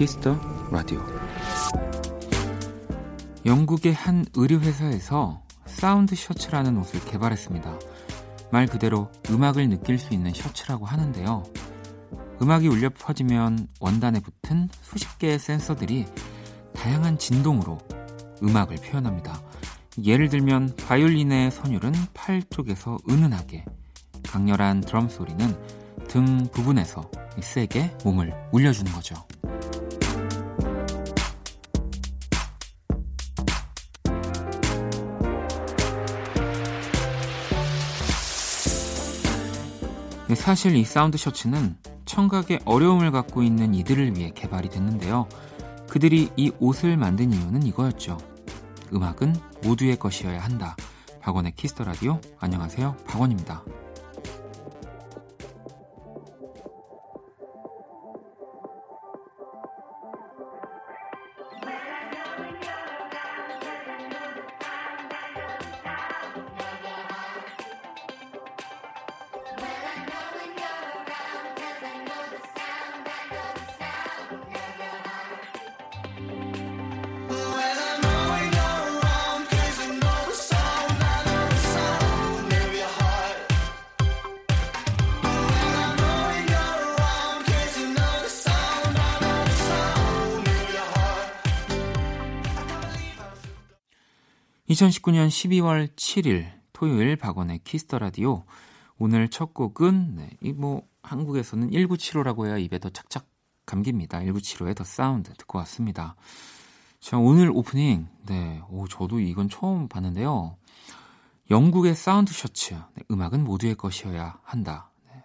키스 더 라디오 영국의 한 의류회사에서 사운드 셔츠라는 옷을 개발했습니다. 말 그대로 음악을 느낄 수 있는 셔츠라고 하는데요. 음악이 울려 퍼지면 원단에 붙은 수십 개의 센서들이 다양한 진동으로 음악을 표현합니다. 예를 들면 바이올린의 선율은 팔 쪽에서 은은하게, 강렬한 드럼 소리는 등 부분에서 세게 몸을 울려주는 거죠. 사실 이 사운드 셔츠는 청각에 어려움을 갖고 있는 이들을 위해 개발이 됐는데요. 그들이 이 옷을 만든 이유는 이거였죠. 음악은 모두의 것이어야 한다. 박원의 키스터 라디오. 안녕하세요. 박원입니다. 2019년 12월 7일 토요일 박원의 키스 더 라디오 오늘 첫 곡은 네, 이뭐 한국에서는 1975라고 해야 입에 더 착착 감깁니다. 1975의 The Sound 듣고 왔습니다. 자, 오늘 오프닝 네, 오 저도 이건 처음 봤는데요. 영국의 사운드 셔츠 네, 음악은 모두의 것이어야 한다. 네.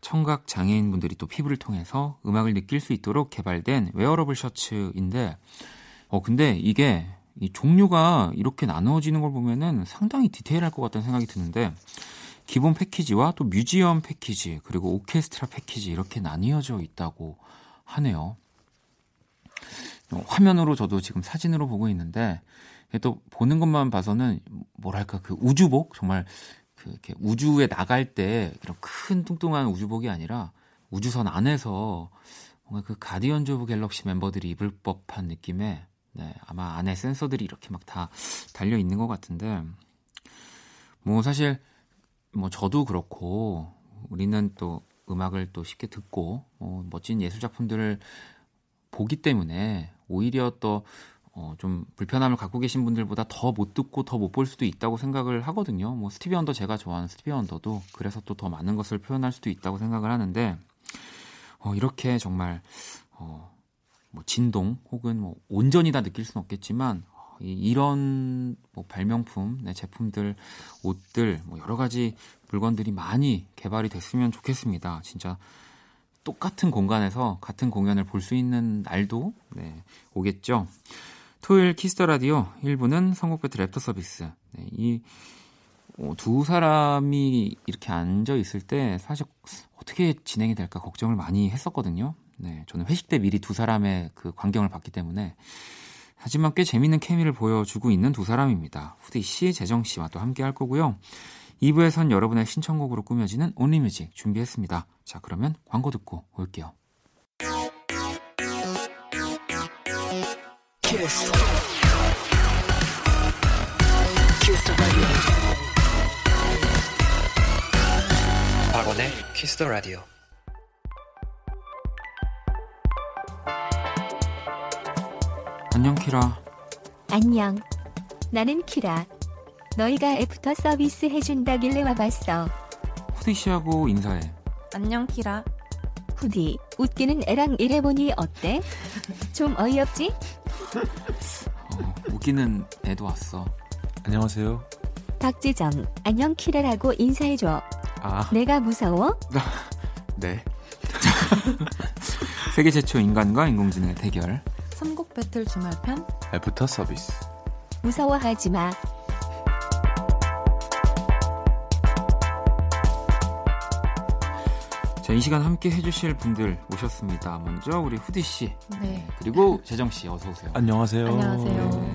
청각 장애인 분들이 또 피부를 통해서 음악을 느낄 수 있도록 개발된 웨어러블 셔츠인데 어 근데 이게 이 종류가 이렇게 나누어지는 걸 보면은 상당히 디테일할 것 같다는 생각이 드는데 기본 패키지와 또 뮤지엄 패키지 그리고 오케스트라 패키지 이렇게 나뉘어져 있다고 하네요. 어, 화면으로 저도 지금 사진으로 보고 있는데 또 보는 것만 봐서는 뭐랄까 그 우주복 정말 그 이렇게 우주에 나갈 때 그런 큰 뚱뚱한 우주복이 아니라 우주선 안에서 뭔가 그 Guardians of Galaxy 멤버들이 입을 법한 느낌의 네, 아마 안에 센서들이 이렇게 막 다 달려 있는 것 같은데 뭐 사실 뭐 저도 그렇고 우리는 또 음악을 또 쉽게 듣고 어, 멋진 예술 작품들을 보기 때문에 오히려 또 어, 좀 불편함을 갖고 계신 분들보다 더 못 듣고 더 못 볼 수도 있다고 생각을 하거든요. 뭐 스티비 원더 제가 좋아하는 스티비 원더도 그래서 또 더 많은 것을 표현할 수도 있다고 생각을 하는데 어, 이렇게 정말 어, 뭐 진동 혹은 뭐 온전히 다 느낄 수는 없겠지만 어, 이런 뭐 발명품, 네, 제품들, 옷들, 뭐 여러 가지 물건들이 많이 개발이 됐으면 좋겠습니다. 진짜 똑같은 공간에서 같은 공연을 볼 수 있는 날도 네, 오겠죠. 토요일 키스 더 라디오 1부는 선곡 배틀 랩터 서비스. 네, 이 두 어, 사람이 이렇게 앉아 있을 때 사실 어떻게 진행이 될까 걱정을 많이 했었거든요. 네, 저는 회식 때 미리 두 사람의 그 광경을 봤기 때문에 하지만 꽤 재밌는 케미를 보여주고 있는 두 사람입니다. 후디 씨, 재정 씨와 또 함께 할 거고요. 2부에선 여러분의 신청곡으로 꾸며지는 Only Music 준비했습니다. 자, 그러면 광고 듣고 올게요. 키스. 키스 박원의 Kiss the Radio. 안녕 키라. 안녕. 나는 키라. 너희가 애프터 서비스 해준다길래 와봤어. 후디 씨하고 인사해. 안녕 키라. 후디, 웃기는 애랑 일해보니 어때? 좀 어이없지? 어, 웃기는 애도 왔어. 안녕하세요. 박재정, 안녕 키라라고 인사해줘. 아. 내가 무서워? 네. 세계 최초 인간과 인공지능의 대결. 선곡 배틀 주말편 애프터 서비스 무서워하지 마. 자, 이 시간 함께 해주실 분들 오셨습니다. 먼저 우리 후디 씨, 네. 그리고 재정 씨 어서 오세요. 안녕하세요. 안녕하세요. 네.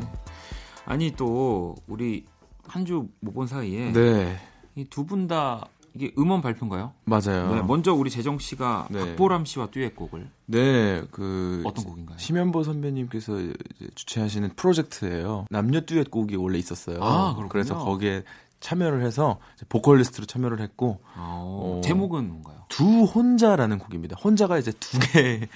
아니 또 우리 한 주 못 본 사이에 네. 이두 분 다 이게 음원 발표인가요? 맞아요. 네, 먼저 우리 재정 씨가 네. 박보람 씨와 듀엣곡을 네, 그 어떤 곡인가요? 심현보 선배님께서 주최하시는 프로젝트예요. 남녀 듀엣곡이 원래 있었어요. 아, 그래서 거기에 참여를 해서 보컬리스트로 참여를 했고 어, 제목은 뭔가요? 두 혼자라는 곡입니다. 혼자가 이제 두 개.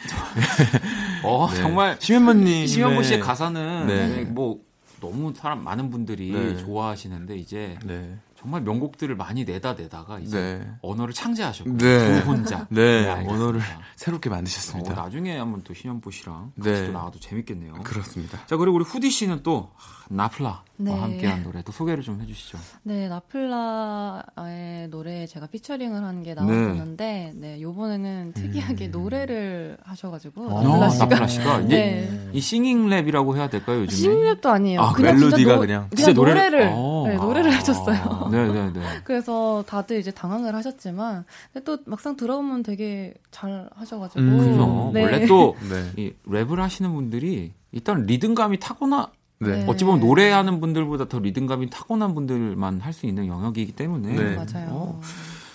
어 네. 정말 심현보님 심현보 씨의 가사는 네. 뭐 너무 사람 많은 분들이 네. 좋아하시는데 이제 네. 정말 명곡들을 많이 내다 내다가 이제 네. 언어를 창제하셨고 네. 두 혼자 네, 네 언어를 새롭게 만드셨습니다. 어, 나중에 한번 또 신현보 씨랑 같이 네. 또 나와도 재밌겠네요. 그렇습니다. 자 그리고 우리 후디 씨는 또 나플라와 네. 함께한 노래 또 소개를 좀 해주시죠. 네, 나플라의 노래 제가 피처링을 한 게 나왔었는데, 네, 요번에는 특이하게 음. 노래를 하셔가지고 아, 나플라 씨가, 나플라 씨가 이제 네. 이 singing 랩이라고 해야 될까요 요즘에? singing 랩도 아니에요. 아, 그냥 멜로디가 그냥 진짜 노래를 노래를, 아. 네, 노래를 아. 해줬어요. 네, 네, 네. 그래서 다들 이제 당황을 하셨지만, 또 막상 들어보면 되게 잘 하셔가지고. 음, 그죠. 네. 원래 또 이 랩을 하시는 분들이 일단 리듬감이 타고나 네. 어찌 보면 노래하는 분들보다 더 리듬감이 타고난 분들만 할 수 있는 영역이기 때문에 네. 맞아요. 어,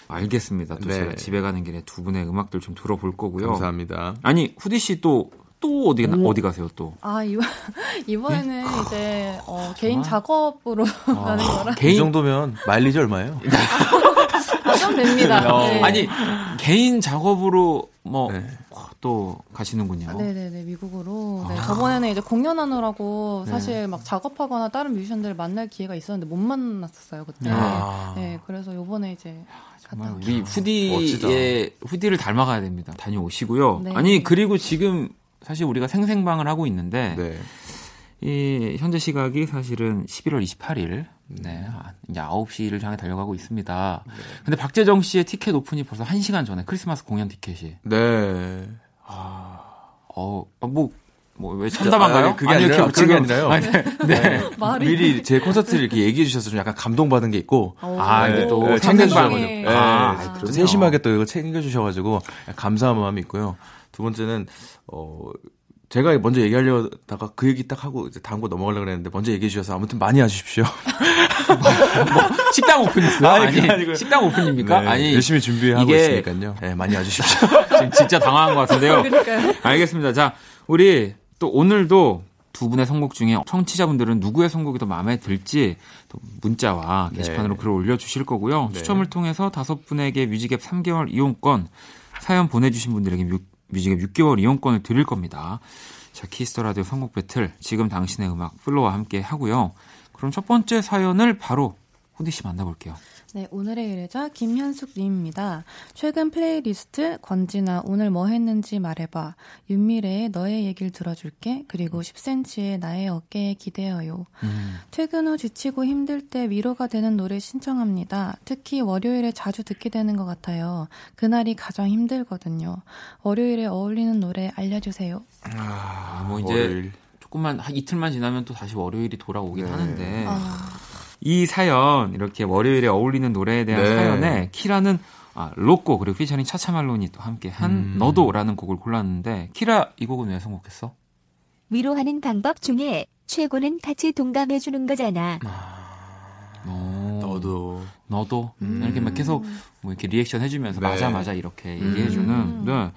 알겠습니다. 또 네. 제가 집에 가는 길에 두 분의 음악들 좀 들어볼 거고요. 감사합니다. 아니 후디 씨 또 또 어디 오. 어디 가세요 또? 아 이번 이번에는 네? 이제 어, 개인 작업으로 아, 가는 거라. 개인 이 정도면 마일리지 얼마예요? 좀 됩니다. 어, 네. 아니 개인 작업으로 뭐. 네. 또 가시는군요. 네네네 미국으로. 네, 아. 저번에는 이제 공연하느라고 네. 사실 막 작업하거나 다른 뮤지션들을 만날 기회가 있었는데 못 만났었어요 그때. 아. 네 그래서 요번에 이제 정말 우리 후디의 후디를 닮아가야 됩니다. 다녀오시고요. 네. 아니 그리고 지금 사실 우리가 생생방을 하고 있는데 네. 이 현재 시각이 사실은 11월 28일 네, 아, 이제 9시를 향해 달려가고 있습니다. 네. 근데 박재정 씨의 티켓 오픈이 벌써 1시간 전에 크리스마스 공연 티켓이. 네. 아, 어, 뭐, 뭐, 왜 참담한가요? 아니, 그게 아니, 아니라, 그게 아니라요. 아니, 네. 네. 미리 제 콘서트를 이렇게 얘기해 주셔서 좀 약간 감동받은 게 있고. 아, 이게 또 네, 챙겨 주셔 네. 아, 네. 세심하게 또 이거 챙겨 주셔 가지고 감사한 마음이 있고요. 두 번째는, 어, 제가 먼저 얘기하려다가 그 얘기 딱 하고 이제 다음 거 넘어가려고 그랬는데 먼저 얘기해 주셔서 아무튼 많이 와주십시오. 뭐, 식당 오픈했어요? 아니, 아니 식당 오픈입니까? 네, 아니 열심히 준비하고 이게... 있으니까요. 네, 많이 와주십시오. 지금 진짜 당황한 것 같은데요. 그러니까요. 알겠습니다. 자, 우리 또 오늘도 두 분의 선곡 중에 청취자분들은 누구의 선곡이 더 마음에 들지 또 문자와 게시판으로 네. 글을 올려주실 거고요. 네. 추첨을 통해서 다섯 분에게 뮤직앱 3개월 이용권 사연 보내주신 분들에게 뮤직앱 6개월 이용권을 드릴 겁니다. 자, Kiss the Radio 선곡 배틀 지금 당신의 음악 플로와 함께 하고요. 그럼 첫 번째 사연을 바로 후디 씨 만나볼게요. 네, 오늘의 의뢰자 김현숙 님입니다. 최근 플레이리스트 권진아 오늘 뭐 했는지 말해봐. 윤미래의 너의 얘기를 들어줄게. 그리고 10cm의 나의 어깨에 기대어요. 음. 퇴근 후 지치고 힘들 때 위로가 되는 노래 신청합니다. 특히 월요일에 자주 듣게 되는 것 같아요. 그날이 가장 힘들거든요. 월요일에 어울리는 노래 알려주세요. 아, 뭐 이제 월요일. 조금만 한 이틀만 지나면 또 다시 월요일이 돌아오긴 네. 하는데. 아. 이 사연 이렇게 월요일에 어울리는 노래에 대한 네. 사연에 키라는 아, 로꼬 그리고 피처링 차차말론이 또 함께 한 음. 너도라는 곡을 골랐는데 키라 이 곡은 왜 선곡했어? 위로하는 방법 중에 최고는 같이 동감해 주는 거잖아. 아, 어, 너도 너도 음. 이렇게 막 계속 뭐 이렇게 리액션 해주면서 네. 맞아 맞아 이렇게 얘기해주는. 음. 네.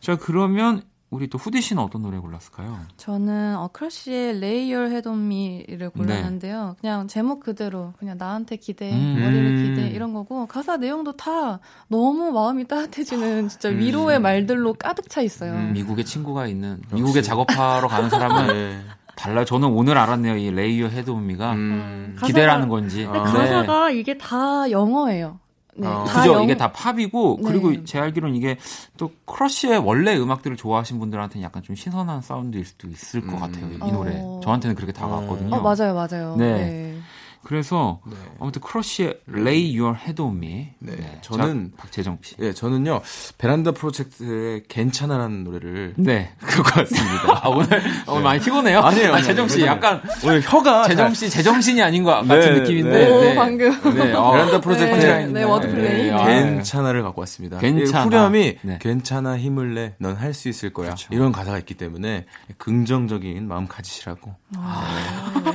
자 그러면 우리 또 후디 씨는 어떤 노래 골랐을까요? 저는 어 크러쉬의 Lay Your Head on Me를 골랐는데요. 네. 그냥 제목 그대로 그냥 나한테 기대, 음. 머리를 기대 이런 거고 가사 내용도 다 너무 마음이 따뜻해지는 진짜 음. 위로의 말들로 가득 차 있어요. 음, 미국에 친구가 있는 역시. 미국에 작업하러 가는 사람은 네. 달라요. 저는 오늘 알았네요. 이 Lay Your Head on Me가 음. 기대라는 건지. 아. 가사가 이게 다 영어예요. 네, 어. 그죠? 영... 이게 다 팝이고 네. 그리고 제 알기로는 이게 또 크러쉬의 원래 음악들을 좋아하신 분들한테는 약간 좀 신선한 사운드일 수도 있을 것 음. 같아요. 이 노래. 어... 저한테는 그렇게 다가왔거든요. 어, 맞아요, 맞아요. 네. 네. 그래서 네. 아무튼 크러쉬의 Lay Your Head on Me. 네. 네. 저는 자, 박재정 씨. 네, 저는요. 베란다 프로젝트의 괜찮아라는 노래를 네. 그거 같습니다. 아, 오늘 네. 오늘 많이 피곤해요? 아니에요. 아, 재정 씨 약간 오늘 혀가 재정 씨 제정신이 아닌 것 같은 네, 느낌인데. 오, 네. 방금. 네. 어, 베란다 프로젝트의 네, 워드플레이. 아, 괜찮아를 갖고 왔습니다. 괜찮아. 후렴이 괜찮아 힘을 내. 넌 할 수 있을 거야. 그렇죠. 이런 가사가 있기 때문에 긍정적인 마음 가지시라고. 아.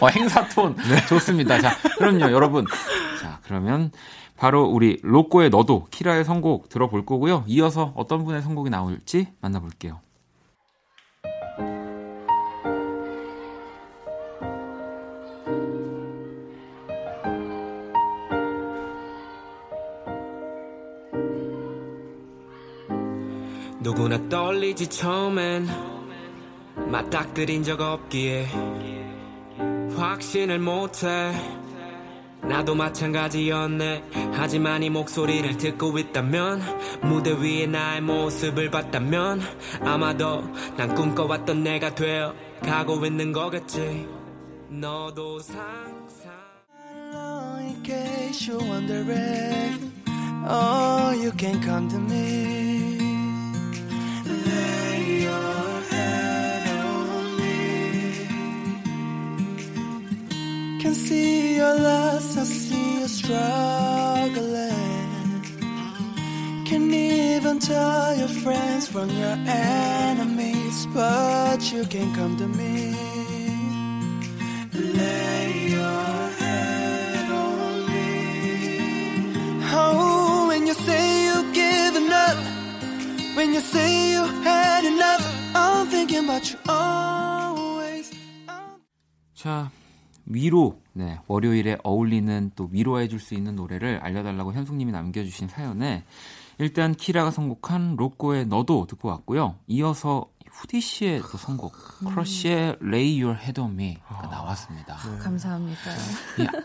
어, 행사 톤. 네. 좋습니다. 자, 그럼요, 여러분. 자, 그러면 바로 우리 로꼬의 너도 키라의 선곡 들어볼 거고요. 이어서 어떤 분의 선곡이 나올지 만나볼게요. 누구나 떨리지 처음엔 맞닥뜨린 적 없기에 확신을 못해. 나도 마찬가지였네. 하지만 이 목소리를 듣고 있다면 무대 위에 나의 모습을 봤다면 아마도 난 꿈꿔왔던 내가 되어 가고 있는 거겠지. 너도 상상. Oh you can come to me Can see your loss, I see you struggling. Can even tell your friends from your enemies But you can come to me. Lay your head on me. Oh, when you say you've given up When you say you had enough I'm thinking about you always. 자, 위로, 네, 월요일에 어울리는 또 위로해 줄 수 있는 노래를 알려달라고 현숙님이 남겨주신 사연에 일단 키라가 선곡한 로꼬의 너도 듣고 왔고요. 이어서 후디 씨의 또 선곡 음. 크러쉬의 Lay Your Head on Me가 아, 나왔습니다. 네. 감사합니다.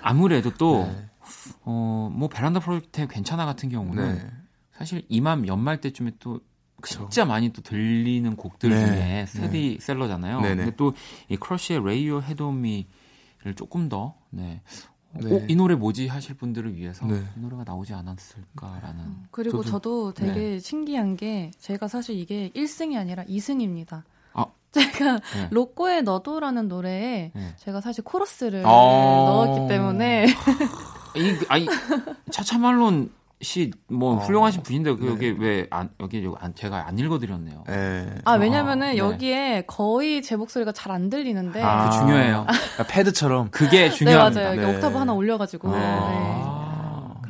아무래도 또 네. 어, 뭐 베란다 프로젝트 괜찮아 같은 경우는 네. 사실 이맘 연말 때쯤에 또 진짜 많이 또 들리는 곡들 네. 중에 스테디 셀러잖아요. 네. 근데 또 이 크러쉬의 Lay Your Head on Me를 조금 더 네. 네. 어, 이 노래 뭐지 하실 분들을 위해서 네. 이 노래가 나오지 않았을까라는. 음, 그리고 저도, 저도 되게 네. 신기한 게 제가 사실 이게 1승이 아니라 2승입니다. 아. 제가 네. 로꼬의 너도라는 노래에 네. 제가 사실 코러스를 아~ 넣었기 때문에 이 아니 차차말론 씨뭐 어. 훌륭하신 분인데 그 네. 여기 왜안 여기 안 제가 안 읽어드렸네요. 네. 아 왜냐면은 아, 여기에 거의 제 목소리가 잘 안 들리는데 아, 그 중요해요. 그러니까 패드처럼 그게 중요합니다. 네 맞아요. 여기 옥타브 하나 올려가지고. 네.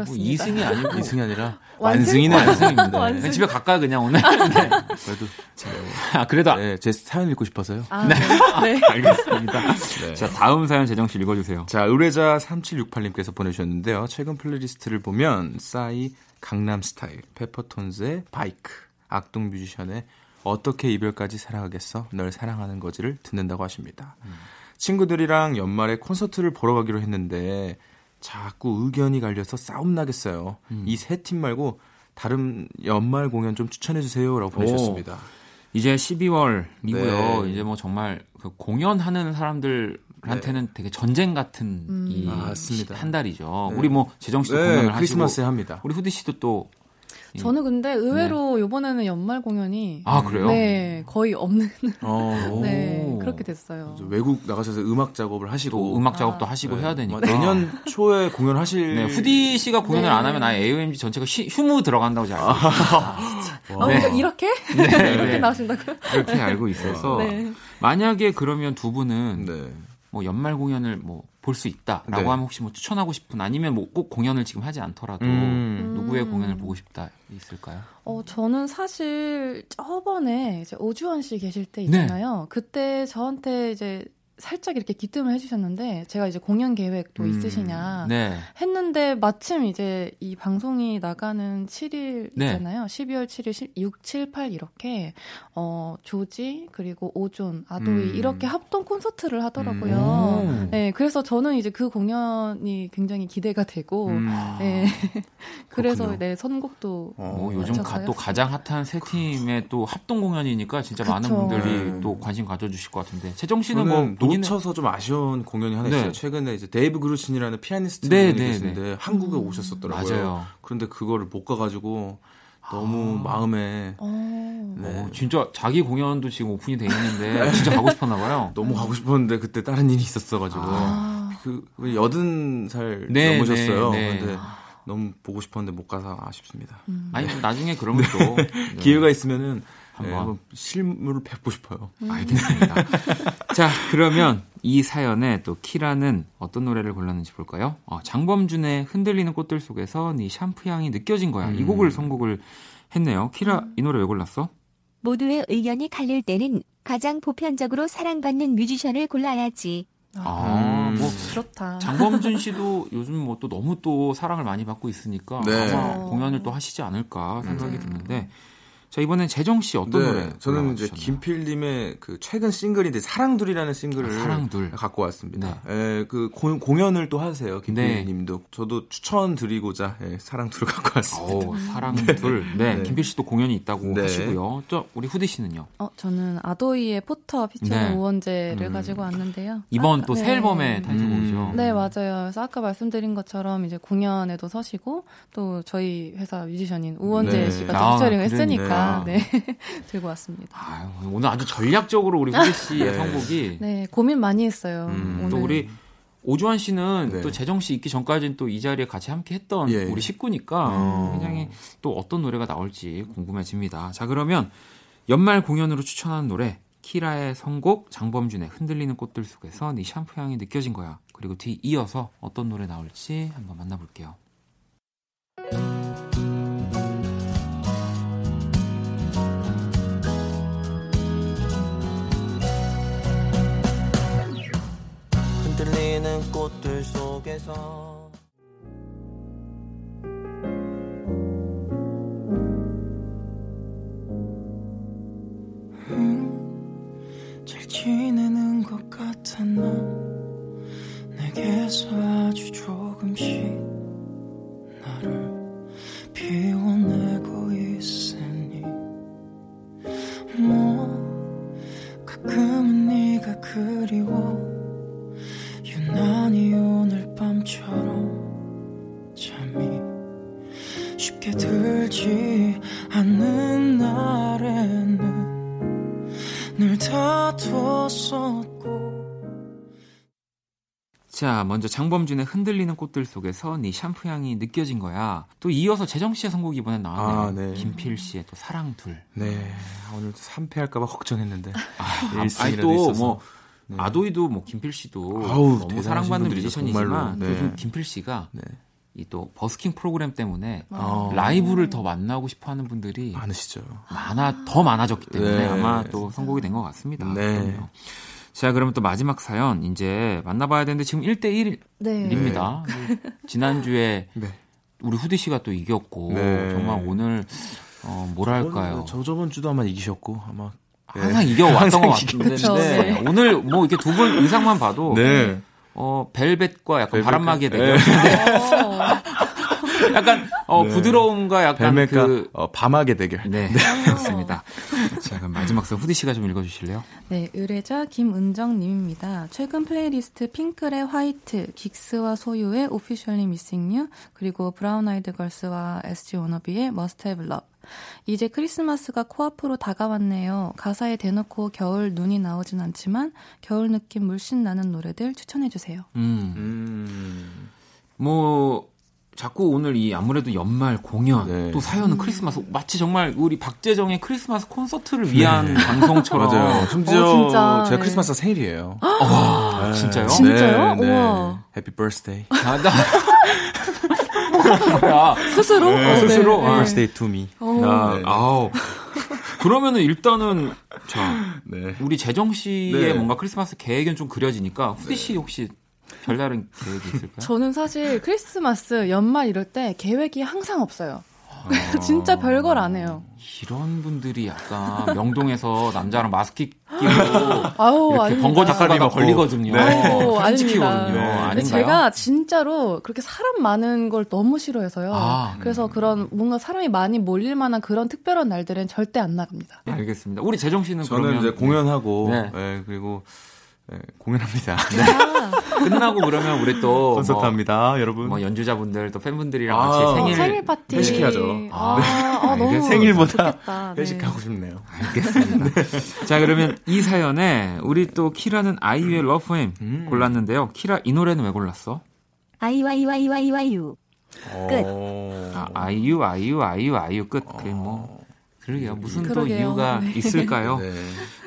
그렇습니다. 뭐 2승이 아니고 2승이 아니라 완승이네 완승입니다. 완승. 집에 갈까 그냥 오늘. 네. 그래도 아 그래도 네, 제 사연 읽고 싶어서요. 아, 네. 네. 알겠습니다. 네. 자 다음 사연 재정 씨 읽어 주세요. 자 의뢰자 3768님께서 보내 주셨는데요. 최근 플레이리스트를 보면 싸이 강남 스타일, 페퍼톤즈의 바이크, 악동 뮤지션의 어떻게 이별까지 사랑하겠어? 널 사랑하는 거지를 듣는다고 하십니다. 음. 친구들이랑 연말에 콘서트를 보러 가기로 했는데 자꾸 의견이 갈려서 싸움 나겠어요. 음. 이 세 팀 말고 다른 연말 공연 좀 추천해 주세요라고 보내셨습니다. 이제 12월이고요. 네. 이제 뭐 정말 그 공연하는 사람들한테는 네. 되게 전쟁 같은 음. 이한 달이죠. 네. 우리 뭐 재정 씨도 네, 공연을 하시고 크리스마스에 합니다. 우리 후디 씨도 또 예. 저는 근데 의외로 네. 이번에는 연말 공연이 아 그래요? 네 거의 없는 어. 네 그렇게 됐어요. 외국 나가셔서 음악 작업을 하시고 음악 작업도 아. 하시고 네. 해야 되니까 내년 초에 공연하실 네, 후디 씨가 공연을 네. 안 하면 아예 AOMG 전체가 쉬, 휴무 들어간다고 잘 알고 있어요. 아, 네. 이렇게 네. 이렇게 나오신다고요? 이렇게 알고 있어서 네. 만약에 그러면 두 분은 뭐 연말 공연을 뭐 볼 수 있다라고 네. 하면 혹시 뭐 추천하고 싶은 아니면 뭐 꼭 공연을 지금 하지 않더라도 음. 누구의 공연을 보고 싶다 있을까요? 어 저는 사실 저번에 이제 오주원 씨 계실 때 있잖아요. 네. 그때 저한테 이제 살짝 이렇게 기뜸을 해주셨는데 제가 이제 공연 계획도 음, 있으시냐 네. 했는데 마침 이제 이 방송이 나가는 7일 있잖아요. 네. 12월 7일 6, 7, 8 이렇게 어 조지 그리고 오존 아도이 음. 이렇게 합동 콘서트를 하더라고요. 음. 네, 그래서 저는 이제 그 공연이 굉장히 기대가 되고 음. 네. 그래서 네 선곡도 어, 요즘 가, 또 가장 핫한 세 팀의 또 합동 공연이니까 진짜 그쵸. 많은 분들이 네. 또 관심 가져주실 것 같은데 재정 씨는 뭐 놓쳐서 좀 아쉬운 공연이 하나 있어요. 네. 최근에 이제 데이브 그루신이라는 피아니스트 네, 분이 네, 계신데 네. 한국에 음. 오셨었더라고요. 맞아요. 그런데 그거를 못 가가지고 너무 아. 마음에 어. 네. 어, 진짜 자기 공연도 지금 오픈이 돼 있는데 진짜 가고 싶었나 봐요. 너무 가고 싶었는데 그때 다른 일이 있었어가지고 아. 그 여든 살 네, 넘으셨어요. 네, 네. 근데 너무 보고 싶었는데 못 가서 아쉽습니다. 음. 아니 나중에 그러면 또 네. 기회가 있으면은 한번 네, 실물을 뵙고 싶어요. 음. 알겠습니다. 자 그러면 이 사연에 또 키라는 어떤 노래를 골랐는지 볼까요? 어, 장범준의 흔들리는 꽃들 속에서 네 샴푸 향이 느껴진 거야. 음. 이 곡을 선곡을 했네요. 키라 이 노래 왜 골랐어? 모두의 의견이 갈릴 때는 가장 보편적으로 사랑받는 뮤지션을 골라야지. 아, 음. 뭐 그렇다. 장범준 씨도 요즘 뭐 또 너무 또 사랑을 많이 받고 있으니까 네. 아마 공연을 또 하시지 않을까 생각이 음. 드는데 자 이번엔 재정 씨 어떤 네, 노래? 저는 이제 김필님의 그 최근 싱글인데 사랑둘이라는 싱글을 아, 사랑둘. 갖고 왔습니다. 네. 예, 그 고, 공연을 또 하세요 김필님도. 네. 저도 추천드리고자 예, 사랑둘을 갖고 왔습니다. 오, 사랑둘. 네, 네. 김필 씨도 공연이 있다고 네. 하시고요. 저 우리 후디 씨는요? 어 저는 아도이의 Porter 피처링 네. 우원재를 음. 가지고 왔는데요. 이번 아, 또 새 네. 앨범의 타이틀곡이죠. 음. 네 맞아요. 그래서 아까 말씀드린 것처럼 이제 공연에도 서시고 또 저희 회사 뮤지션인 우원재 씨가 아, 피처링을 했으니까. 네. 들고 왔습니다. 아유, 오늘 아주 전략적으로 우리 후디 씨의 네. 선곡이 네, 고민 많이 했어요. 음, 또 우리 오주환 씨는 네. 또 재정 씨 있기 전까지는 또 이 자리에 같이 함께 했던 예, 예. 우리 식구니까 어. 굉장히 또 어떤 노래가 나올지 궁금해집니다. 자, 그러면 연말 공연으로 추천하는 노래 키라의 선곡 장범준의 흔들리는 꽃들 속에서 네 샴푸 향이 느껴진 거야. 그리고 뒤 이어서 어떤 노래 나올지 한번 만나볼게요. 꽃들 속에서. 음, 잘 지내는 것 같아 너. 내게서 자, 먼저 장범준의 흔들리는 꽃들 속에서 네 샴푸 향이 느껴진 거야. 또 이어서 재정 씨의 선곡 이번에 나왔네요. 아, 네. 김필 씨의 또 사랑 둘. 네. 오늘 3패할까봐 걱정했는데. 아, 아니 또뭐 네. 아도이도 뭐 김필 씨도 아우, 너무 사랑받는 뮤지션이지만 네. 요즘 김필 씨가 네. 이 또 버스킹 프로그램 때문에 아. 라이브를 더 만나고 싶어 하는 분들이 많으시죠. 많아 더 많아졌기 때문에 네. 아마 또 선곡이 된 것 같습니다. 네. 자, 그러면 또 마지막 사연 이제 만나봐야 되는데 지금 1대 1입니다. 네. 지난주에 네. 우리 후디 씨가 또 이겼고 정말 오늘 어 뭐랄까요? 저 저번 주도 아마 이기셨고 아마 네. 항상 이겨왔던 것 같은데 네. 오늘 뭐 이렇게 두 분 의상만 봐도 네. 어 벨벳과 약간 벨벳. 바람막이의 대결. 약간 어 네. 부드러움과 약간 벨벳과 그 어, 밤하게 대결. 네, 그렇습니다. 자, 그럼 마지막 사연 후디 씨가 좀 읽어주실래요? 네, 의뢰자 김은정님입니다. 최근 플레이리스트 핑클의 White, 긱스와 소유의 Officially Missing You, 그리고 브라운 아이드 걸스와 SG 워너비의 Must Have Love. 이제 크리스마스가 코앞으로 다가왔네요. 가사에 대놓고 겨울 눈이 나오진 않지만 겨울 느낌 물씬 나는 노래들 추천해 주세요. 음. 음. 뭐 자꾸 오늘 이 아무래도 연말 공연 네. 또 사연은 크리스마스 마치 정말 우리 박재정의 크리스마스 콘서트를 위한 네. 방송처럼 맞아요. 심지어 어, 제가 네. 크리스마스 생일이에요. 와, 네. 진짜요? 진짜요? 네, 와. Happy birthday. 아, 나... 뭐야? 스스로? 네, 어, 스스로? 네. birthday to me. 야, 네. 아우. 그러면은 일단은 자 네. 우리 재정 씨의 네. 뭔가 크리스마스 계획은 좀 그려지니까 후디 씨 혹시 별다른 계획이 있을까요? 저는 사실 크리스마스 연말 이럴 때 계획이 항상 없어요. 아, 진짜 별걸 안 해요. 이런 분들이 약간 명동에서 남자랑 마스크 끼고 아우, 이렇게 번거 작가리가 걸리거든요. 네. 아닙니다. 네. 아닌가요? 제가 진짜로 그렇게 사람 많은 걸 너무 싫어해서요. 아, 그래서 음. 그런 뭔가 사람이 많이 몰릴 만한 그런 특별한 날들은 절대 안 나갑니다. 네, 알겠습니다. 우리 재정 씨는 저는 그러면 이제 공연하고 네. 네, 그리고 네, 공연합니다. 네. 아. 끝나고 그러면 우리 또 콘서트 뭐, 합니다, 여러분. 뭐 연주자분들 또 팬분들이랑 아, 같이 생일 생일 파티 회식해야죠. 아, 네. 아, 너무 생일보다 좋겠다. 네. 회식하고 싶네요. 알겠습니다. 네. 자 그러면 이 사연에 우리 또 키라는 아이유의 러브엠 음. 골랐는데요. 키라 이 노래는 왜 골랐어? 아이와이와이와이와유. 끝. 아, 아이유, 아이유, 아이유, 아이유 끝. 그게 뭐. 그러게요. 무슨 그러게요. 또 이유가 네. 있을까요? 네.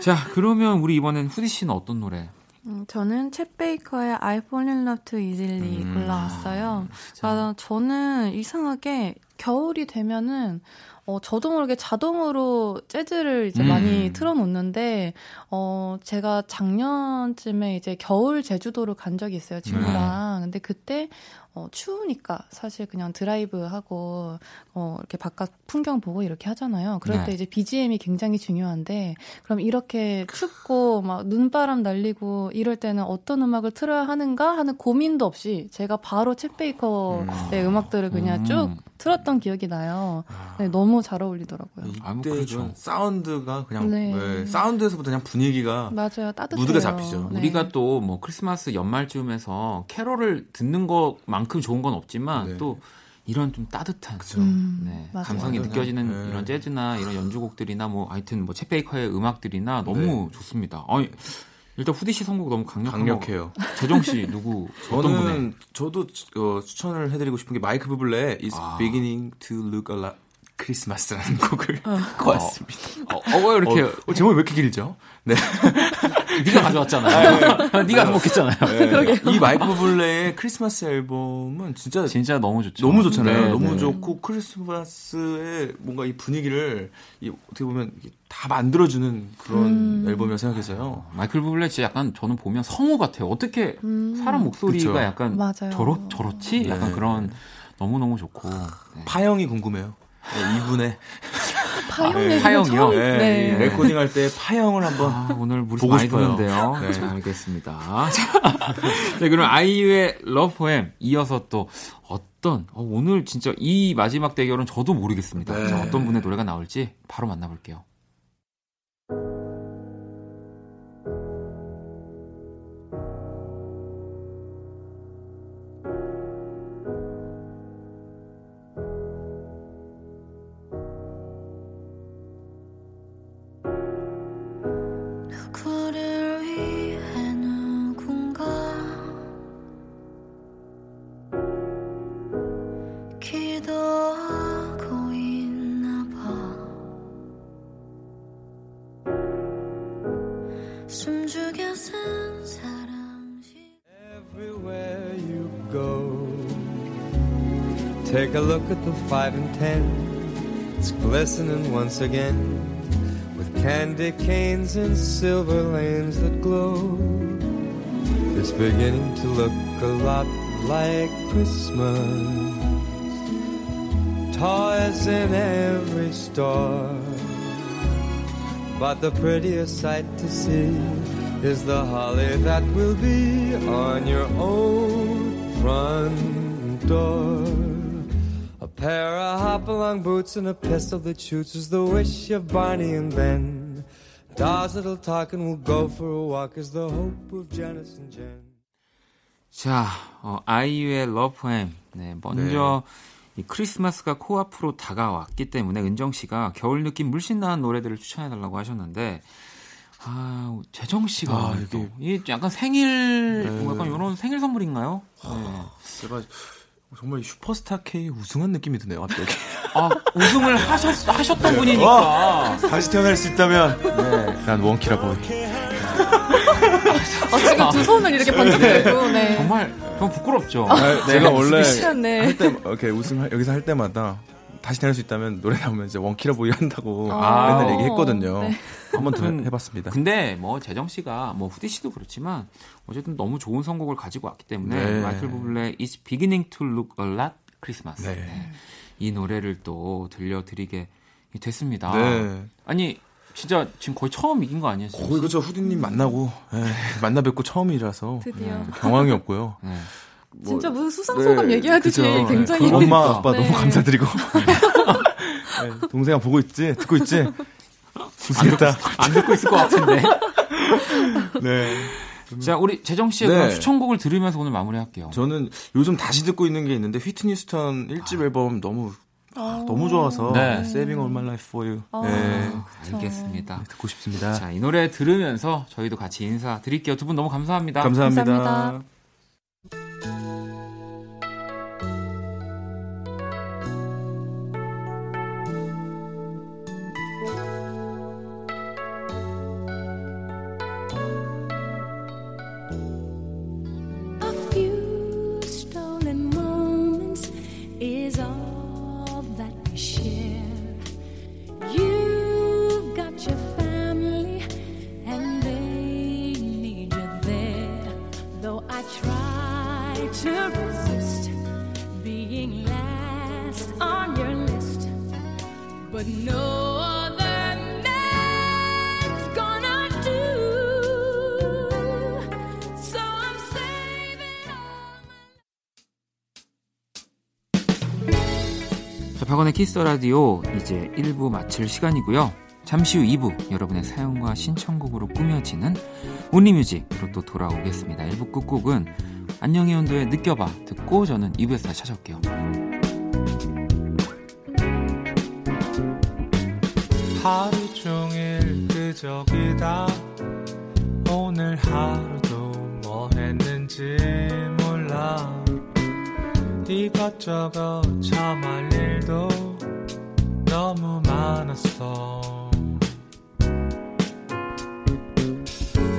자, 그러면 우리 이번엔 후디 씨는 어떤 노래? 음, 저는 챗 베이커의 I Fall in Love Too Easily 음. 골라왔어요. 진짜. 아, 저는 이상하게 겨울이 되면은 어, 저도 모르게 자동으로 재즈를 이제 음. 많이 틀어놓는데, 어, 제가 작년쯤에 이제 겨울 제주도를 간 적이 있어요, 친구랑. 네. 근데 그때, 어, 추우니까 사실 그냥 드라이브 하고, 어, 이렇게 바깥 풍경 보고 이렇게 하잖아요. 그럴 네. 때 이제 BGM이 굉장히 중요한데, 그럼 이렇게 춥고 막 눈바람 날리고 이럴 때는 어떤 음악을 틀어야 하는가 하는 고민도 없이 제가 바로 챗 베이커의 음. 악들을 그냥 음. 쭉 틀었던 기억이 나요. 네, 너무 잘 어울리더라고요. 아, 뭐 이때 그렇죠. 좀 사운드가 그냥 네. 네, 사운드에서부터 그냥 분위기가 맞아요. 따뜻해요. 무드가 잡히죠. 네. 우리가 또 뭐 크리스마스 연말쯤에서 캐롤을 듣는 것만큼 좋은 건 없지만 네. 또 이런 좀 따뜻한 음, 네. 감성이 맞아요. 느껴지는 네. 이런 재즈나 이런 연주곡들이나 뭐 하여튼 뭐 챗베이커의 음악들이나 너무 네. 좋습니다. 아니, 일단 후디 씨 선곡 너무 강력한 강력해요. 거. 재정 씨 누구 어떤 분의? 저도 어, 추천을 해드리고 싶은 게 마이크 부블레의 It's 아. Beginning to Look a Lot Christmas라는 곡을 갖고 왔습니다. 어, 어, 왜 이렇게 어, 어, 제목이 왜 이렇게 길죠? 네. 네가 가져왔잖아요. 네가 선곡했잖아요. 이 마이크 부블레의 크리스마스 앨범은 진짜 진짜 너무 좋죠. 너무 좋잖아요. 네, 너무 네. 좋고 크리스마스의 뭔가 이 분위기를 이 어떻게 보면 다 만들어주는 그런 음. 앨범이라고 생각해서요. 마이클 부블레 진짜 약간 저는 보면 성우 같아요. 어떻게 음. 사람 목소리가 그쵸. 약간 맞아요. 저렇 저렇지? 약간 네. 그런 너무 너무 좋고. 네. 파형이 궁금해요. 네, 이분의 파형 네. 얘기는 파형이요? 처음 네, 네. 이 레코딩 할 때 파형을 한번 아, 오늘 무리 보고 많이 싶어요. 드는데요. 네. 자, 알겠습니다. 자, 네, 그럼 아이유의 Love Poem 이어서 또 어떤 어, 오늘 진짜 이 마지막 대결은 저도 모르겠습니다. 네. 자, 어떤 분의 노래가 나올지 바로 만나볼게요. Take a look at the five and ten. It's glistening once again with candy canes and silver lanes that glow. It's beginning to look a lot like Christmas. Toys in every store. But the prettiest sight to see is the holly that will be on your own front door. Pair of hop-along boots and a pistol that shoots is the wish of Barney and Ben. Dolls that'll talk and we'll go for a walk is the hope of Janice and Jen. 자, 어, 아이유의 Love Poem. 네, 먼저 이 크리스마스가 코앞으로 다가왔기 때문에 은정 씨가 겨울 느낌 물씬 나는 노래들을 추천해 달라고 하셨는데 아, 재정 씨가 아, 또 이게- 이게 약간 생일 네. 뭐 약간 이런 생일 선물인가요? 네. 제가 정말 슈퍼스타 K 우승한 느낌이 드네요. 갑자기. 아, 우승을 하셨 하셨던 분이니까. 다시 태어날 수 있다면 네. 난 원키라 보이. 어, 지금 두 손을 이렇게 번쩍 들고 네. 정말 너무 부끄럽죠. 아, 제가 원래 네. 할 때 이렇게 우승 여기서 할 때마다 다시 태어날 수 있다면 노래 나오면 이제 원키라 보이 한다고 아. 맨날 얘기했거든요. 네. 한번더 아무튼 해봤습니다. 근데 뭐 재정 씨가 뭐 후디 씨도 그렇지만 어쨌든 너무 좋은 선곡을 가지고 왔기 때문에 네. 마이클 부블레 It's Beginning to Look a Lot Christmas 네. 네. 이 노래를 또 들려드리게 됐습니다. 네. 아니 진짜 지금 거의 처음 이긴 거 아니에요? 거의 그저 후디님 만나고 에, 만나 뵙고 처음이라서 드디어. 네, 경황이 없고요. 네. 뭐, 진짜 무슨 수상 소감 네, 얘기하듯이 그죠. 굉장히 네, 엄마. 아빠 네. 너무 감사드리고 네, 동생아 보고 있지 듣고 있지 우승했다. 안 듣고 있을 것 같은데. 네. 자, 우리 재정 씨의 네. 추천곡을 들으면서 오늘 마무리할게요. 저는 요즘 다시 듣고 있는 게 있는데 휘트니 스턴 1집 앨범 너무 아, 너무 좋아서 네. Saving All My Life For You 아. 네, 알겠습니다. 듣고 싶습니다. 자, 이 노래 들으면서 저희도 같이 인사드릴게요. 두 분 너무 감사합니다. 감사합니다. 감사합니다. to 박원의 키스 라디오 이제 1부 마칠 시간이고요. 잠시 후 2부 여러분의 사연과 신청곡으로 꾸며지는 온리뮤직으로 또 돌아오겠습니다. 1부 끝곡은 안녕의 온도에 느껴봐 듣고 저는 2부에서 다시 찾아올게요. 하루 종일 끄적이다. 오늘 하루도 뭐 했는지 몰라. 이것저것 참할 일도 너무 많았어.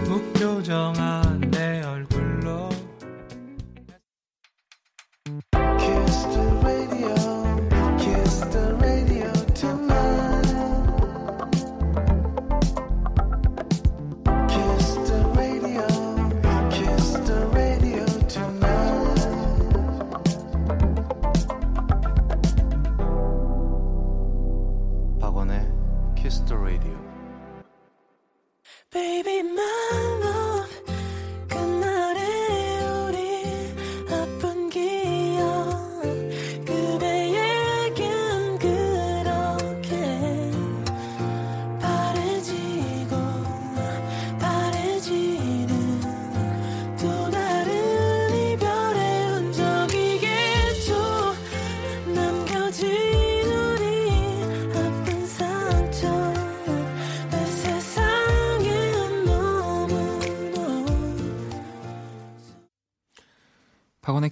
무표정한 Baby,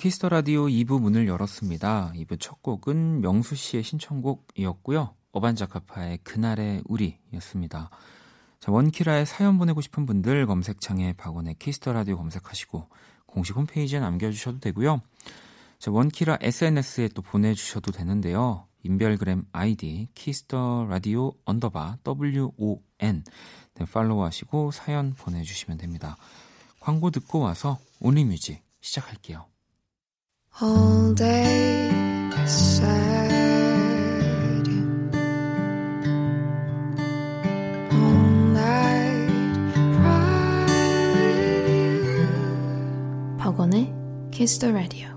Kiss the Radio 2부 문을 열었습니다. 2부 첫 곡은 명수 씨의 신청곡이었고요. 어반자카파의 그날의 우리였습니다. 자, 원키라에 사연 보내고 싶은 분들 검색창에 박원의 Kiss the Radio 검색하시고 공식 홈페이지에 남겨주셔도 되고요. 자, 원키라 SNS에 또 보내주셔도 되는데요. 인별그램 아이디 Kiss the Radio 언더바 WON 네, 팔로우하시고 사연 보내주시면 됩니다. 광고 듣고 와서 온리뮤직 시작할게요. all day beside you, all night cry with you. 박원의 Kiss the Radio.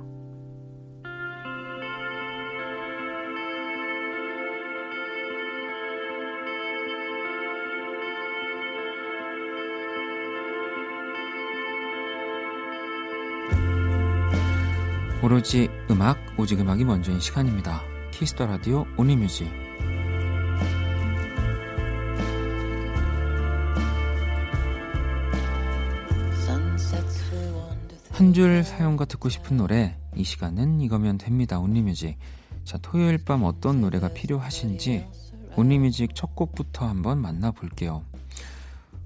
오로지 음악, 오직 음악이 먼저인 시간입니다. Kiss the Radio Only Music. 한 줄 사연과 듣고 싶은 노래 이 시간은 이거면 됩니다. Only Music. 자 토요일 밤 어떤 노래가 필요하신지 Only Music 첫 곡부터 한번 만나볼게요.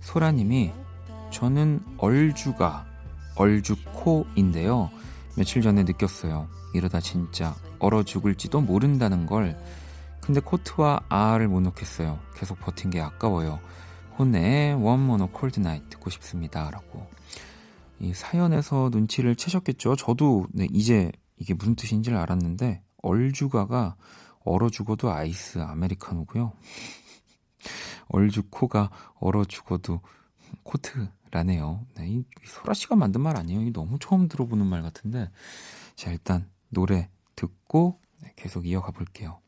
소라님이 저는 얼주가 얼주코인데요. 며칠 전에 느꼈어요. 이러다 진짜 얼어 죽을지도 모른다는 걸. 근데 코트와 아를 못 놓겠어요. 계속 버틴 게 아까워요. 혼내의 More Cold Night 듣고 싶습니다. 라고. 이 사연에서 눈치를 채셨겠죠? 저도 네, 이제 이게 무슨 뜻인지를 알았는데 얼주가가 얼어 죽어도 아이스 아메리카노고요. 얼주코가 얼어 죽어도 코트 라네요. 네, 이 소라 씨가 만든 말 아니에요. 이 너무 처음 들어보는 말 같은데. 자, 일단 노래 듣고 네, 계속 이어가 볼게요.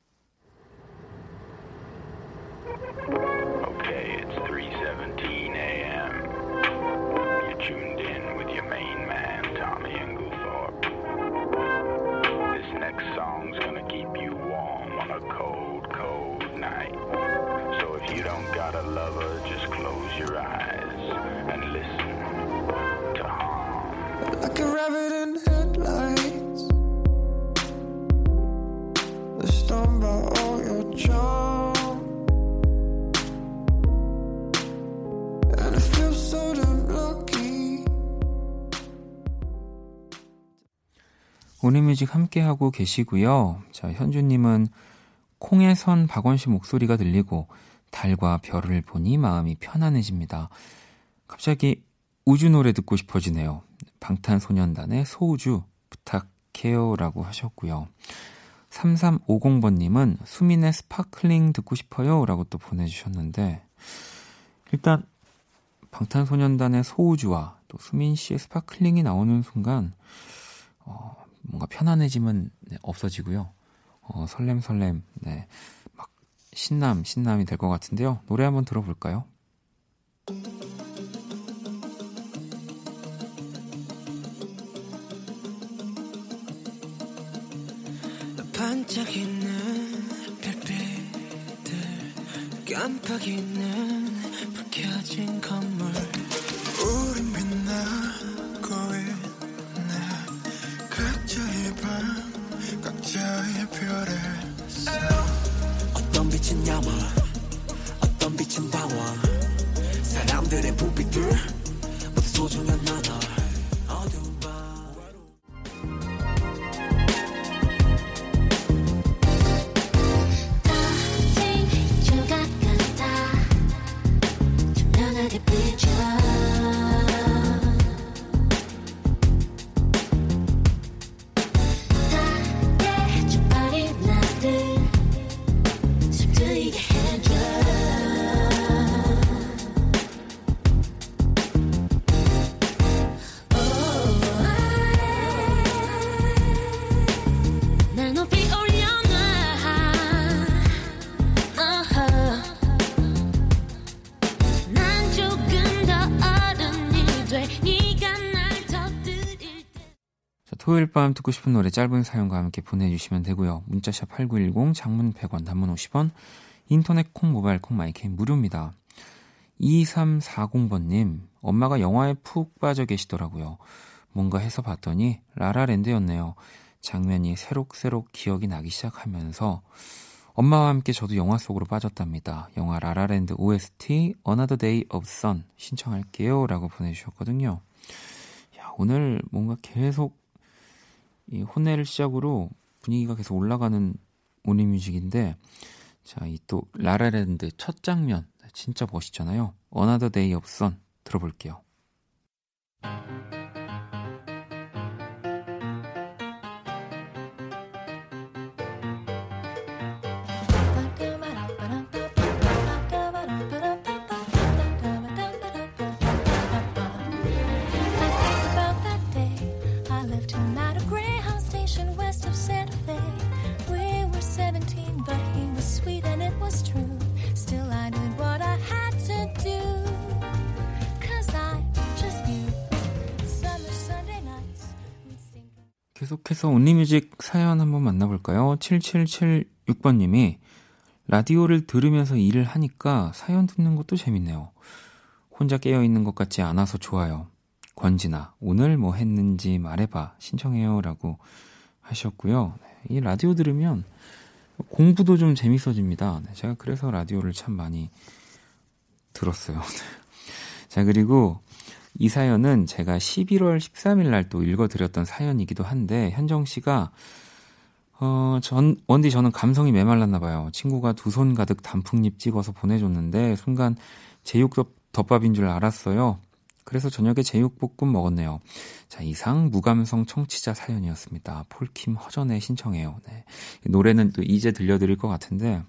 Music 함께하고 계시고요. 자, 현주님은 콩에선 박원 씨 목소리가 들리고 달과 별을 보니 마음이 편안해집니다. 갑자기 우주 노래 듣고 싶어지네요. 방탄소년단의 소우주 부탁해요 라고 하셨고요. 3350번님은 수민의 Sparkling 듣고 싶어요. 라고 또 보내주셨는데, 일단, 방탄소년단의 소우주와 또 수민 씨의 Sparkling이 나오는 순간, 어, 뭔가 편안해짐은 네, 없어지고요. 어, 설렘 설렘, 네. 막, 신남, 신남이 될 것 같은데요. 노래 한번 들어볼까요? 반짝이는 별빛들 깜빡이는 불 켜진 건물 방 각자의 별에서. 어떤 빛은 야망 어떤 빛은 방황 사람들의 부비들 모두 소중한 나눠 토요일 밤 듣고 싶은 노래 짧은 사연과 함께 보내주시면 되고요. 문자샵 8910, 장문 100원, 단문 50원, 인터넷 콩, 모바일 콩, My K는 무료입니다. 2340번님, 엄마가 영화에 푹 빠져 계시더라고요. 뭔가 해서 봤더니 La La Land였네요. 장면이 새록새록 기억이 나기 시작하면서 엄마와 함께 저도 영화 속으로 빠졌답니다. 영화 La La Land OST Another Day of Sun 신청할게요. 라고 보내주셨거든요. 야, 오늘 뭔가 계속 이 혼내를 시작으로 분위기가 계속 올라가는 모닝뮤직인데 자, 이 또 라라랜드 첫 장면 진짜 멋있잖아요. Day of Sun 들어볼게요. 계속해서 온리뮤직 사연 한번 만나볼까요? 7776번님이 라디오를 들으면서 일을 하니까 사연 듣는 것도 재밌네요. 혼자 깨어있는 것 같지 않아서 좋아요. 권진아, 오늘 뭐 했는지 말해봐. 신청해요. 라고 하셨고요. 네, 이 라디오 들으면 공부도 좀 재밌어집니다. 네, 제가 그래서 라디오를 참 많이 들었어요. 자, 그리고 이 사연은 제가 11월 13일 날 또 읽어드렸던 사연이기도 한데, 현정 씨가, 어, 전, 원디 저는 감성이 메말랐나 봐요. 친구가 두 손 가득 단풍잎 찍어서 보내줬는데, 순간 제육덮밥인 줄 알았어요. 그래서 저녁에 제육볶음 먹었네요. 자, 이상 무감성 청취자 사연이었습니다. 폴킴 허전에 신청해요. 네. 노래는 또 이제 들려드릴 것 같은데,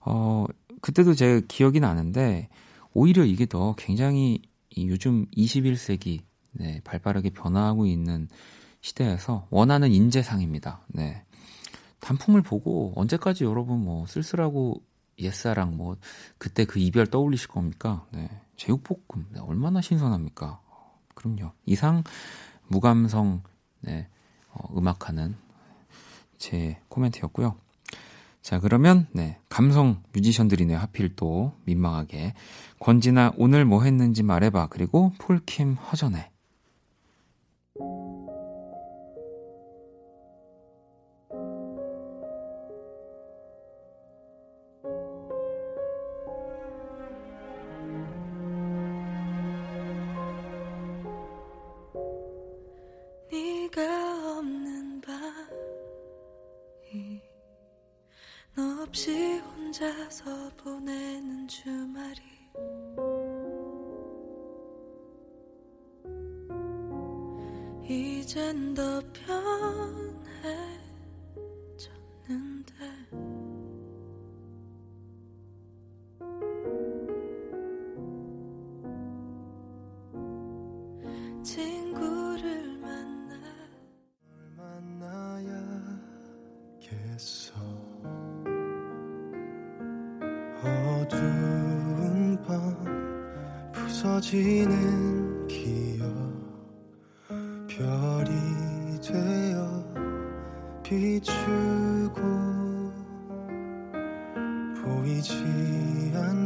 어, 그때도 제 기억이 나는데, 오히려 이게 더 굉장히 이 요즘 21세기, 네, 발빠르게 변화하고 있는 시대에서 원하는 인재상입니다. 네. 단풍을 보고 언제까지 여러분 뭐 쓸쓸하고 옛사랑 뭐 그때 그 이별 떠올리실 겁니까? 네. 제육볶음 네, 얼마나 신선합니까? 그럼요. 이상 무감성 네, 어, 음악하는 제 코멘트였고요. 자 그러면 네 감성 뮤지션들이네요. 하필 또 민망하게 권진아 오늘 뭐 했는지 말해봐. 그리고 폴킴 허전해.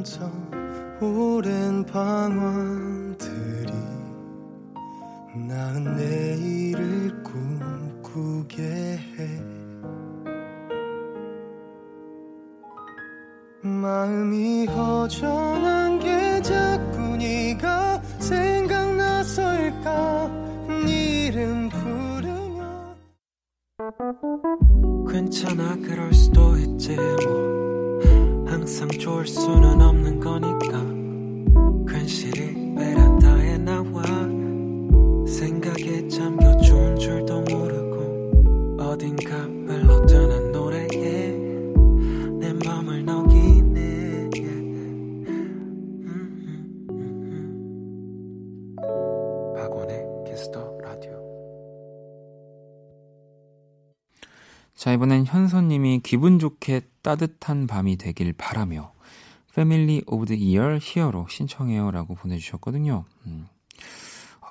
않던 오랜 방황들이 나은 내일을 꿈꾸게 해. 마음이 허전한 게 자꾸 네가 생각나서일까? 네 이름 부르면 괜찮아 그럴 수도 있지 뭐 항상 좋을 수는 없는 거니까. 괜시리 베란다에 나와. 생각에 잠겨 좋은 줄도 모르고 어딘가 흘러드 자, 이번엔 현서님이 기분 좋게 따뜻한 밤이 되길 바라며 Family of the Year Hero 신청해요 라고 보내주셨거든요. 음,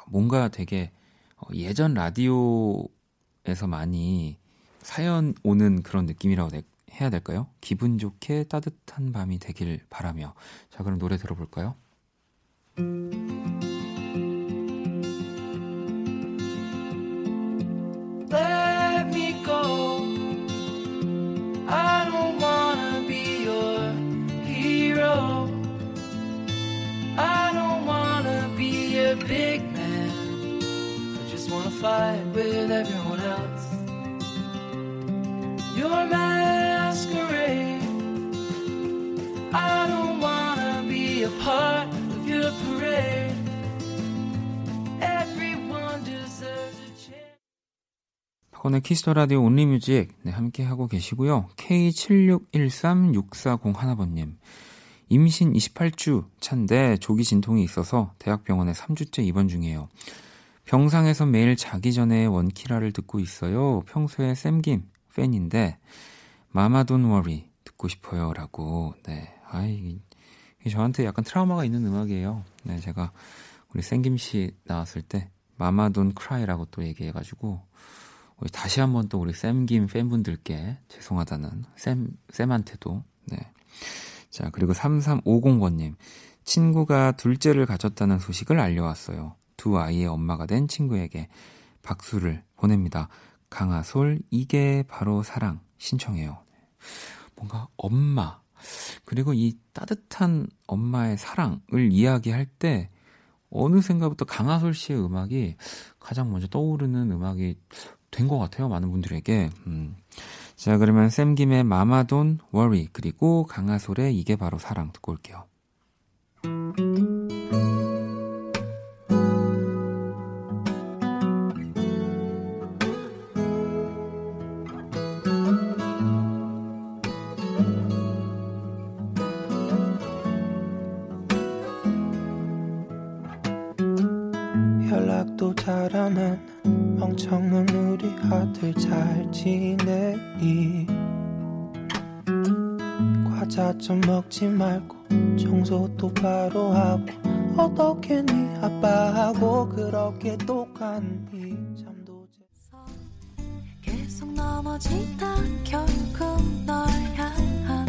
뭔가 되게 어, 예전 라디오에서 많이 사연 오는 그런 느낌이라고 내- 해야 될까요? 기분 좋게 따뜻한 밤이 되길 바라며. 자, 그럼 노래 들어볼까요? Kiss the Radio Only Music 네, 함께 하고 계시고요. K76136401번님 임신 28주 차인데 조기 진통이 있어서 대학병원에 3주째 입원 중이에요. 병상에서 매일 자기 전에 원키라를 듣고 있어요. 평소에 쌤김 팬인데 Mama Don't Worry 듣고 싶어요라고. 네. 아이 저한테 약간 트라우마가 있는 음악이에요. 네, 제가 우리 쌤김 씨 나왔을 때 마마 돈 크라이라고 또 얘기해 가지고 우리 다시 한번 또 우리 쌤김 팬분들께 죄송하다는 쌤, 쌤한테도, 네. 자, 그리고 3350번님. 친구가 둘째를 가졌다는 소식을 알려왔어요. 두 아이의 엄마가 된 친구에게 박수를 보냅니다. 강하솔, 이게 바로 사랑 신청해요. 뭔가 엄마, 그리고 이 따뜻한 엄마의 사랑을 이야기할 때 어느샌가부터 강하솔 씨의 음악이 가장 먼저 떠오르는 음악이 된 것 같아요. 많은 분들에게. 음. 자, 그러면 샘김의 마마돈 워리 그리고 강하솔의 이게 바로 사랑 듣고 올게요. 좀 먹지 말고 청소 똑바로 하고 어떻게 네 아빠하고 그렇게 똑같니 잠도 계속 넘어지다 결국 널 향한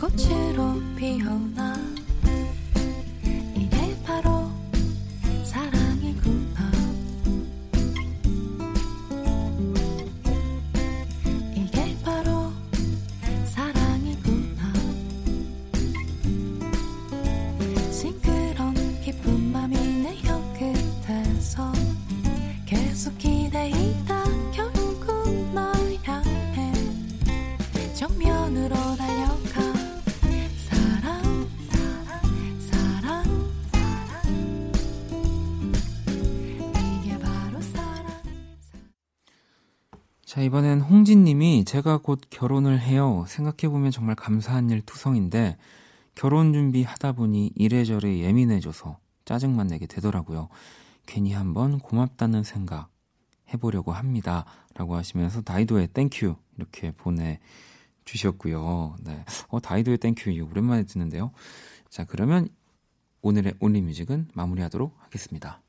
꽃으로 피어나 이번엔 홍진님이 제가 곧 결혼을 해요. 생각해보면 정말 감사한 일 투성인데, 결혼 준비 하다 보니 이래저래 예민해져서 짜증만 내게 되더라고요. 괜히 한번 고맙다는 생각 해보려고 합니다. 라고 하시면서 Dido의 Thank You 이렇게 주셨고요. 네. 어, Dido의 Thank You 오랜만에 듣는데요. 자, 그러면 오늘의 Only Music은 마무리하도록 하겠습니다.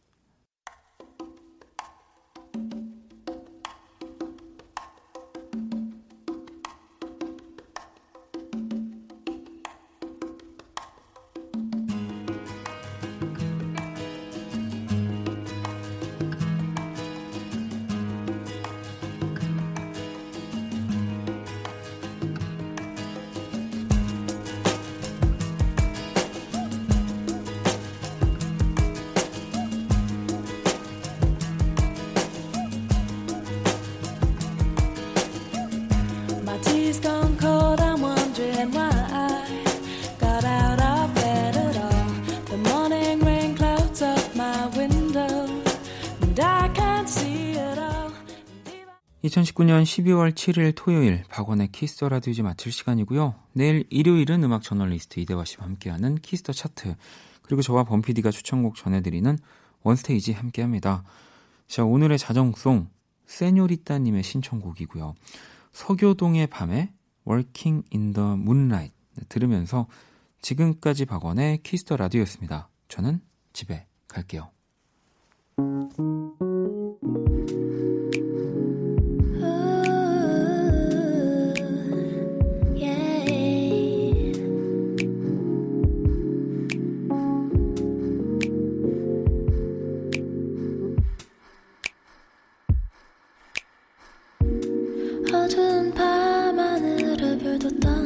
2019년 12월 7일 토요일 박원의 Kiss the Radio 이제 마칠 시간이고요. 내일 일요일은 음악 저널리스트 이대화 씨와 함께하는 Kiss the Chart 그리고 저와 범피디가 추천곡 전해드리는 원 Stage 함께합니다. 자 오늘의 자정송 세뇨리따님의 신청곡이고요. 서교동의 밤에 Working in the Moonlight 들으면서 지금까지 박원의 Kiss the Radio였습니다. 저는 집에 갈게요. 아직